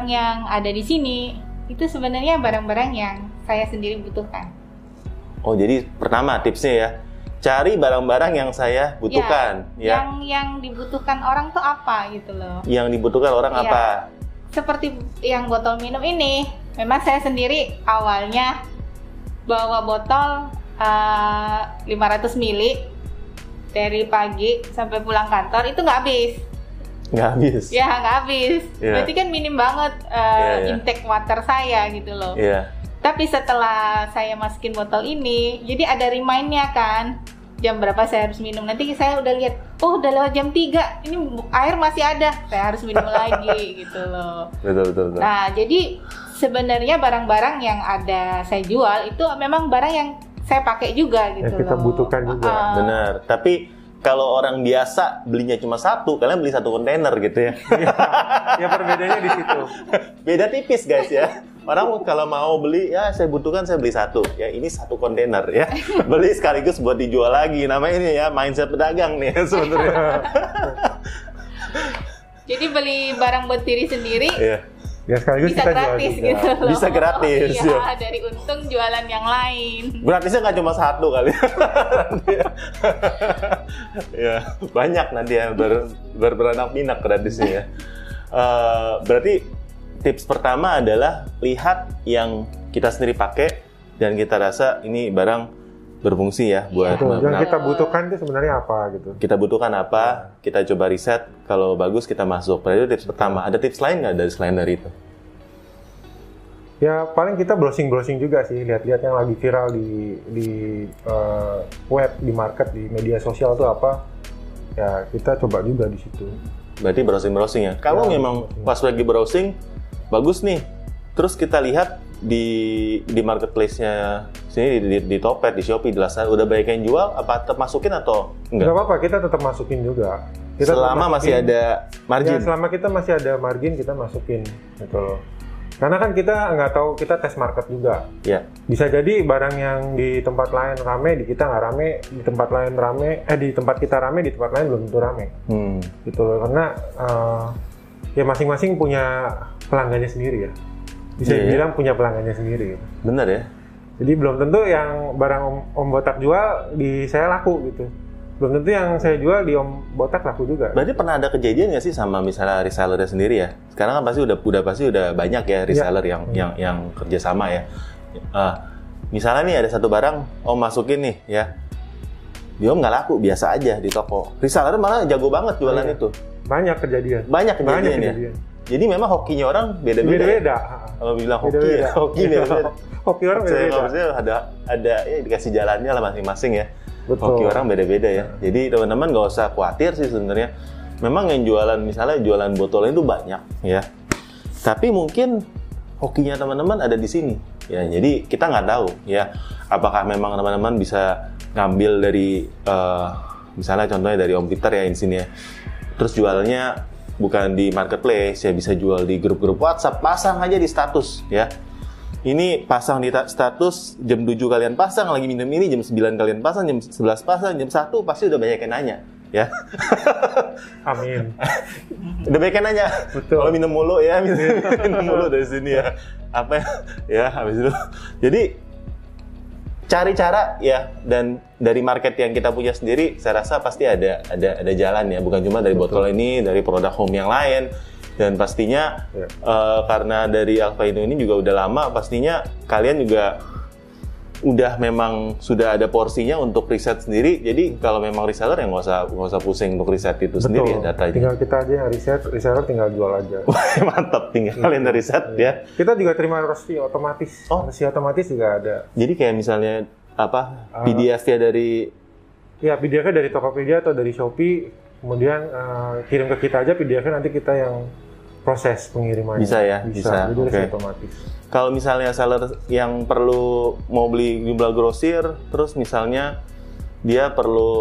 barang-barang yang ada di sini itu sebenarnya barang-barang yang saya sendiri butuhkan. Oh, jadi pertama tipsnya ya, cari barang-barang yang saya butuhkan, ya. Yang yang dibutuhkan orang tuh apa gitu loh. Yang dibutuhkan orang Iya. apa? Seperti yang botol minum ini, memang saya sendiri awalnya bawa botol eh, 500 ml dari pagi sampai pulang kantor itu nggak habis. Nggak habis. Ya nggak habis. Iya. Berarti kan minim banget eh, Iya, iya. intake water saya gitu loh. Iya. Tapi setelah saya masukin botol ini, jadi ada remind-nya kan jam berapa saya harus minum. Nanti saya udah lihat, oh udah lewat jam 3, ini air masih ada, saya harus minum lagi gitu loh. Betul betul betul. Nah, jadi sebenarnya barang-barang yang ada saya jual itu memang barang yang saya pakai juga gitu Yang kita loh. butuhkan juga. Ah, Benar. Tapi kalau orang biasa belinya cuma satu, kalian beli satu kontainer gitu ya. ya perbedaannya di situ. Beda tipis guys ya. Orang kalau mau beli ya saya butuhkan saya beli satu. Ya ini satu kontainer ya. Beli sekaligus buat dijual lagi. Namanya ini ya mindset pedagang nih sebenarnya. Jadi beli barang buat diri sendiri Iya. Ya sekaligus bisa kita jual gratis juga. gitu loh. Bisa gratis, Iya, ya. dari untung jualan yang lain. Gratisnya nggak cuma satu kali. ya, banyak nanti ya ber, ber- beranak pinak gratisnya ya. Eh, berarti tips pertama adalah lihat yang kita sendiri pakai dan kita rasa ini barang berfungsi ya buat Betul. Yang kita butuhkan itu sebenarnya apa gitu. kita butuhkan apa, kita coba riset, kalau bagus kita masuk. Berarti itu tips pertama. Ada tips lain nggak dari selain dari itu? Ya paling kita browsing-browsing juga sih, lihat-lihat yang lagi viral di di eh, web, di market, di media sosial tuh apa. Ya kita coba juga di situ. Berarti browsing-browsing ya. Kalau Ya, memang browsing. pas lagi browsing bagus nih. Terus kita lihat di di marketplace-nya sini di, di, di Topet, di Shopee, di Lazada udah banyak yang jual apa tetap masukin atau Nggak enggak? apa-apa, kita tetap masukin juga. Kita Selama masih masukin. ada Ya, margin. selama kita masih ada margin kita masukin gitu loh. Karena kan kita nggak tahu kita tes market juga. Ya. Bisa jadi barang yang di tempat lain rame, di kita nggak rame, di tempat lain rame, eh di tempat kita rame, di tempat lain belum tentu rame. Hmm. Gitu loh. Karena eh, ya masing-masing punya pelanggannya sendiri ya. Bisa Iya, iya. dibilang punya pelanggannya sendiri. Gitu. Bener ya? Jadi belum tentu yang barang om, om botak jual di saya laku gitu. Belum tentu yang saya jual di om botak laku juga. Berarti pernah ada kejadian nggak sih sama misalnya resellernya sendiri ya? Sekarang kan pasti udah udah pasti udah banyak ya reseller yang yang yang kerjasama ya. Eh, misalnya nih ada satu barang, om masukin nih ya, dia nggak laku biasa aja di toko. Reseller malah jago banget jualan Iya. itu. Banyak kejadian. Banyak kejadian Banyak ya. kejadian. Jadi memang hokinya orang beda-beda. Beda-beda. Kalau bilang hoki Beda-beda. ya, hoki beda-beda. Hoki orang Saya beda-beda. maksudnya ada ada ya dikasih jalannya lah masing-masing ya. Betul. Hoki orang beda-beda ya. Jadi teman-teman nggak usah khawatir sih sebenarnya. Memang yang jualan misalnya jualan botol itu banyak ya. Tapi mungkin hokinya teman-teman ada di sini. Ya, jadi kita nggak tahu ya apakah memang teman-teman bisa ngambil dari eh, misalnya contohnya dari Om Peter ya di sini ya. Terus jualnya bukan di marketplace ya bisa jual di grup-grup WhatsApp, pasang aja di status ya. Ini pasang di ta- status jam 7 kalian pasang lagi minum ini, jam 9 kalian pasang, jam 11 pasang, jam 1 pasti udah banyak yang nanya ya. Amin. udah banyak yang nanya. Betul. Kalau minum mulu ya, minum, minum mulu dari sini ya. Apa ya? Ya, habis itu. Jadi cari cara ya dan dari market yang kita punya sendiri saya rasa pasti ada ada ada jalan ya. Bukan cuma dari botol ini dari produk home yang lain. Dan pastinya Ya. eh, karena dari Indo ini juga udah lama pastinya kalian juga udah memang sudah ada porsinya untuk riset sendiri jadi kalau memang reseller ya nggak usah nggak usah pusing untuk riset itu sendiri ya datanya Tinggal kita aja yang riset, reseller tinggal jual aja. mantap tinggal kalian dari riset ya Kita juga terima resi otomatis. Oh. Resi otomatis juga ada. jadi kayak misalnya apa Ah. PDF ya dari Ya PDF-nya dari Tokopedia atau dari Shopee, kemudian eh, kirim ke kita aja PDF-nya nanti kita yang proses pengirimannya. Bisa ya? Bisa, Jadi resi oke. otomatis. Kalau misalnya seller yang perlu mau beli jumlah grosir terus misalnya dia perlu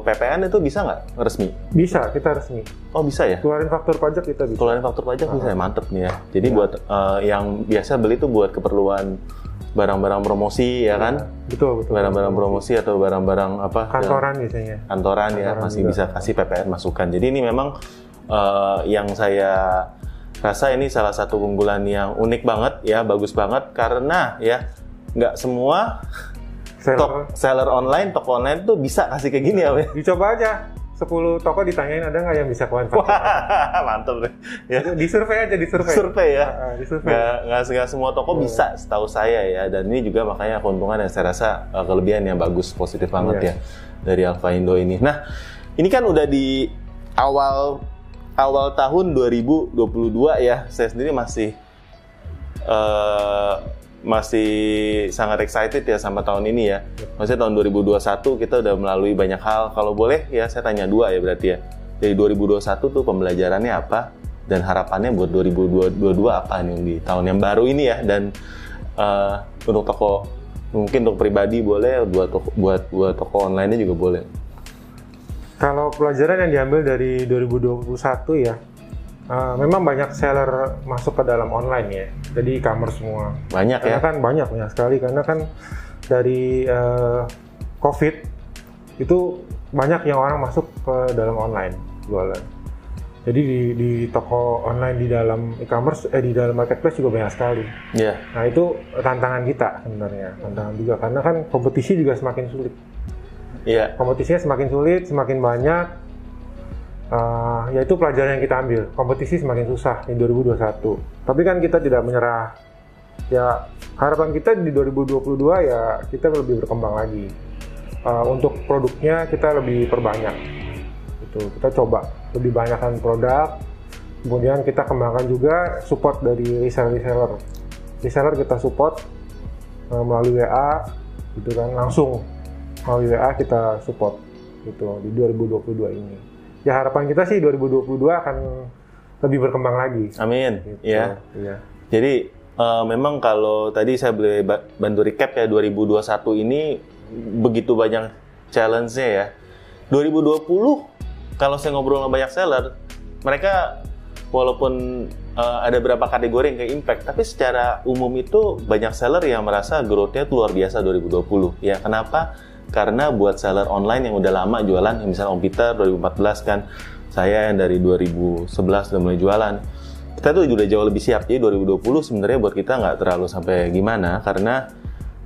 PPN itu bisa nggak resmi Bisa, kita resmi. oh bisa ya Keluarin faktur pajak kita bisa. keluarin faktur pajak bisa ya mantep nih ya jadi Ya. buat eh, yang biasa beli tuh buat keperluan barang-barang promosi ya kan Betul, betul. barang-barang promosi atau barang-barang apa yang- Kantoran biasanya. kantoran ya Kantoran masih juga. bisa kasih PPN masukan. Jadi ini memang eh, yang saya rasa ini salah satu keunggulan yang unik banget ya, bagus banget karena ya nggak semua Seller, tok, seller online, toko online tuh bisa kasih kayak gini ya, dicoba aja 10 toko ditanyain ada nggak yang bisa manfaat Wah, mantep deh. Ya. di survei aja di survei Survei ya. Ah, di survei Nggak, nggak, semua toko Iya. bisa, setahu saya ya. Dan ini juga makanya keuntungan yang saya rasa uh, kelebihan yang bagus, positif banget Iya. ya dari Alfa Indo ini. Nah, ini kan udah di awal awal tahun 2022 ya. Saya sendiri masih uh, masih sangat excited ya sama tahun ini ya. Maksudnya tahun 2021 kita udah melalui banyak hal. Kalau boleh ya saya tanya dua ya berarti ya. Dari 2021 tuh pembelajarannya apa dan harapannya buat 2022 apa nih di tahun yang baru ini ya dan eh, untuk toko mungkin untuk pribadi boleh buat toko, buat buat toko online juga boleh. Kalau pelajaran yang diambil dari 2021 ya, uh, memang banyak seller masuk ke dalam online ya, jadi e-commerce semua. Banyak Karena ya. kan banyak banyak sekali karena kan dari uh, COVID itu banyak yang orang masuk ke dalam online jualan. Jadi di, di toko online di dalam e-commerce eh di dalam marketplace juga banyak sekali. Iya. Nah itu tantangan kita sebenarnya, tantangan juga karena kan kompetisi juga semakin sulit Iya. kompetisinya semakin sulit, semakin banyak. Uh, ya itu pelajaran yang kita ambil. Kompetisi semakin susah di 2021. Tapi kan kita tidak menyerah. Ya harapan kita di 2022 ya kita lebih berkembang lagi. Uh, untuk produknya kita lebih perbanyak. Itu kita coba lebih banyakkan produk. Kemudian kita kembangkan juga support dari reseller-reseller. Reseller kita support uh, melalui WA, gitu kan langsung melalui WA kita support gitu di 2022 ini. Ya harapan kita sih 2022 akan lebih berkembang lagi. Amin. Gitu. Ya. Iya. Jadi eh, memang kalau tadi saya boleh ba- bantu recap ya 2021 ini begitu banyak challenge-nya ya. 2020 kalau saya ngobrol sama banyak seller, mereka walaupun eh, ada beberapa kategori yang kayak impact, tapi secara umum itu banyak seller yang merasa growth-nya luar biasa 2020. Ya, kenapa? Karena buat seller online yang udah lama jualan, misalnya Om Peter 2014 kan, saya yang dari 2011 udah mulai jualan kita tuh udah jauh lebih siap. Jadi 2020 sebenarnya buat kita nggak terlalu sampai gimana karena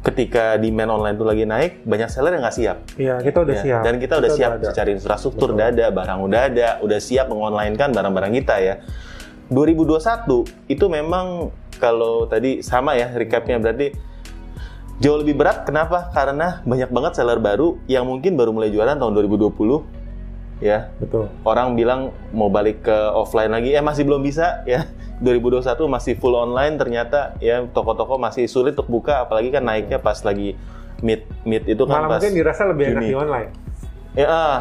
ketika demand online tuh lagi naik, banyak seller yang nggak siap. Iya, kita udah Ya, siap. Dan kita udah siap ada. secara infrastruktur udah ada, barang udah ada, udah siap mengonline-kan barang-barang kita ya. 2021 itu memang kalau tadi sama ya recapnya berarti jauh lebih berat. Kenapa? Karena banyak banget seller baru yang mungkin baru mulai jualan tahun 2020 ya Betul. orang bilang mau balik ke offline lagi, eh masih belum bisa ya. 2021 masih full online ternyata ya toko-toko masih sulit untuk buka, apalagi kan naiknya pas lagi mid mid itu kan Malah pas mungkin dirasa lebih enak di online. ya ah.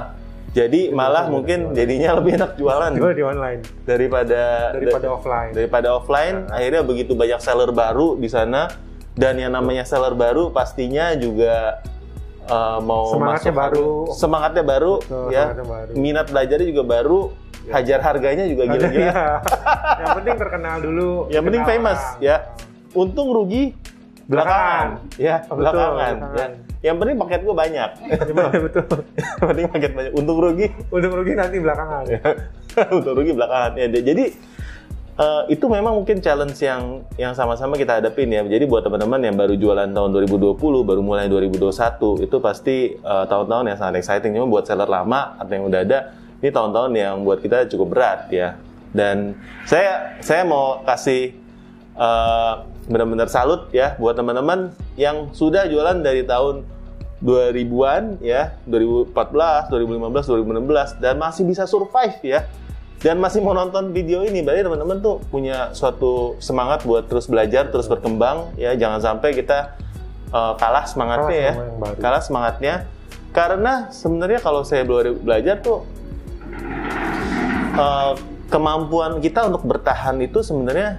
jadi malah dirasa mungkin jadinya lebih enak jualan Jual di online daripada daripada offline. daripada offline. Akhirnya begitu banyak seller baru di sana dan yang namanya seller baru pastinya juga uh, mau Semangatnya masuk baru. semangatnya baru Betul, ya semangatnya baru. minat belajarnya juga baru hajar harganya juga gila-gila iya. yang penting terkenal dulu. yang penting famous ya untung rugi belakangan ya Betul, belakangan ya belakangan. yang penting paket gua banyak Iya, betul. yang penting paket banyak untung rugi Untung rugi nanti belakangan. untuk rugi belakangan ya jadi eh, itu memang mungkin challenge yang yang sama-sama kita hadapin ya. Jadi buat teman-teman yang baru jualan tahun 2020 baru mulai 2021 itu pasti eh, tahun-tahun yang sangat exciting. Cuma buat seller lama atau yang udah ada ini tahun-tahun yang buat kita cukup berat ya. Dan saya saya mau kasih eh, benar-benar salut ya buat teman-teman yang sudah jualan dari tahun 2000-an ya, 2014, 2015, 2016 dan masih bisa survive ya. Dan masih mau nonton video ini, berarti teman-teman tuh punya suatu semangat buat terus belajar, terus berkembang ya. Jangan sampai kita uh, kalah semangatnya Kalah ya. Kalah semangatnya. Karena sebenarnya kalau saya bela- belajar tuh uh, kemampuan kita untuk bertahan itu sebenarnya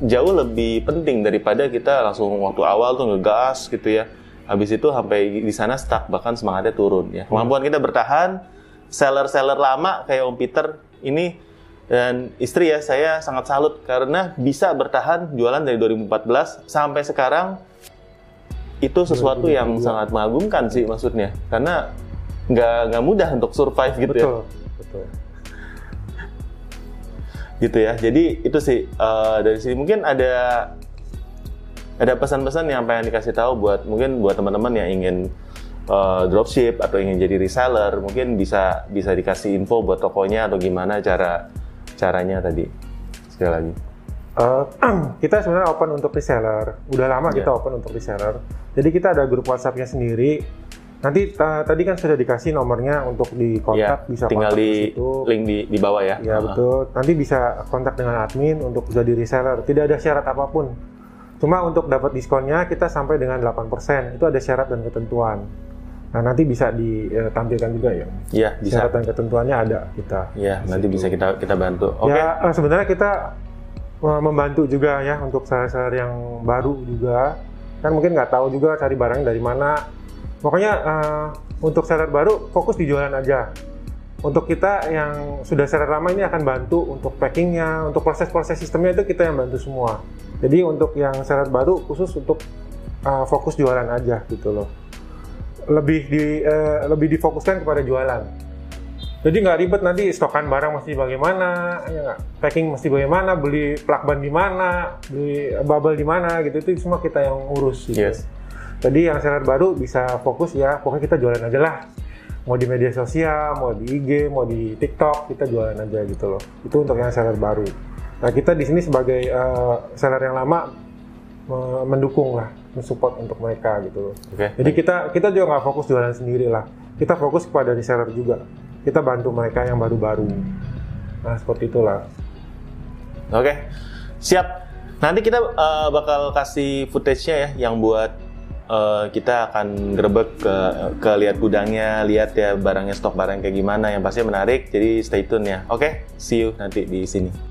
jauh lebih penting daripada kita langsung waktu awal tuh ngegas gitu ya. Habis itu sampai di sana stuck bahkan semangatnya turun ya. Kemampuan kita bertahan seller-seller lama kayak Om Peter ini dan istri ya saya sangat salut karena bisa bertahan jualan dari 2014 sampai sekarang itu sesuatu yang 2022. sangat mengagumkan sih maksudnya karena nggak nggak mudah untuk survive gitu ya. Betul. Betul. gitu ya. Jadi itu sih eh, dari sini mungkin ada ada pesan-pesan yang pengen dikasih tahu buat mungkin buat teman-teman yang ingin eh, dropship atau ingin jadi reseller, mungkin bisa bisa dikasih info buat tokonya atau gimana cara caranya tadi. Sekali lagi. Eh, kita sebenarnya open untuk reseller. Udah lama Iya. kita open untuk reseller. Jadi kita ada grup WhatsApp-nya sendiri. Nanti ta- tadi kan sudah dikasih nomornya untuk di Ya, kontak, bisa tinggal kontak di situ. link di di bawah ya. Ya betul. Nanti bisa kontak dengan admin untuk jadi reseller. Tidak ada syarat apa pun. Cuma untuk dapat diskonnya kita sampai dengan 8%. Itu ada syarat dan ketentuan. Nah, nanti bisa ditampilkan juga ya. Iya, bisa. Syarat dan ketentuannya ada kita. Iya, nanti bisa kita kita bantu. Oke. Ya, eh, sebenarnya kita eh, membantu juga ya untuk seller-seller yang baru juga. Kan mungkin nggak tahu juga cari barang dari mana. Pokoknya eh, untuk seller baru fokus di jualan aja. Untuk kita yang sudah seller lama ini akan bantu untuk packingnya, untuk proses-proses sistemnya itu kita yang bantu semua. Jadi untuk yang seller baru khusus untuk eh, fokus jualan aja gitu loh. Lebih di eh, lebih difokuskan kepada jualan. Jadi nggak ribet nanti stokan barang mesti bagaimana, ya nggak? packing mesti bagaimana, beli plakban di mana, beli bubble di mana gitu itu semua kita yang urus. Gitu. Yes. Jadi yang seller baru bisa fokus ya, pokoknya kita jualan aja lah. Mau di media sosial, mau di IG, mau di TikTok, kita jualan aja gitu loh. Itu untuk yang seller baru. Nah kita di sini sebagai eh, seller yang lama me- mendukung lah, mensupport untuk mereka gitu loh. Oke. Jadi kita kita juga nggak fokus jualan sendiri lah. Kita fokus kepada reseller juga. Kita bantu mereka yang baru-baru. Nah seperti itulah. Oke, siap. Nanti kita uh, bakal kasih footage-nya ya, yang buat uh, kita akan grebek ke, ke lihat gudangnya, lihat ya barangnya stok barang kayak gimana, yang pasti menarik. Jadi stay tune ya. Oke, see you nanti di sini.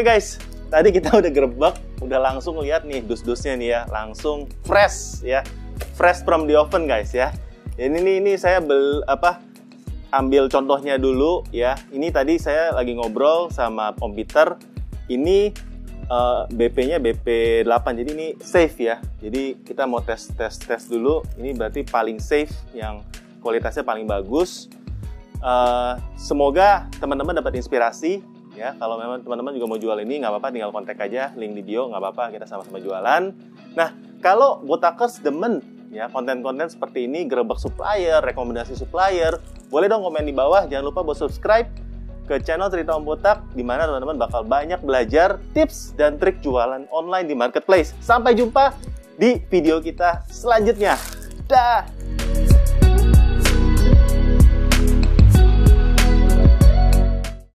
Oke guys, tadi kita udah gerebek, udah langsung lihat nih dus-dusnya nih ya, langsung fresh ya, fresh from the oven guys ya. Ini nih ini saya bel apa ambil contohnya dulu ya. Ini tadi saya lagi ngobrol sama Om Peter. Ini eh, BP-nya BP 8 jadi ini safe ya. Jadi kita mau tes tes tes dulu. Ini berarti paling safe yang kualitasnya paling bagus. Eh, semoga teman-teman dapat inspirasi ya kalau memang teman-teman juga mau jual ini nggak apa-apa tinggal kontak aja link di bio nggak apa-apa kita sama-sama jualan. Nah kalau botakers demen ya konten-konten seperti ini gerebek supplier rekomendasi supplier boleh dong komen di bawah. Jangan lupa buat subscribe ke channel cerita om botak di mana teman-teman bakal banyak belajar tips dan trik jualan online di marketplace. Sampai jumpa di video kita selanjutnya. Dah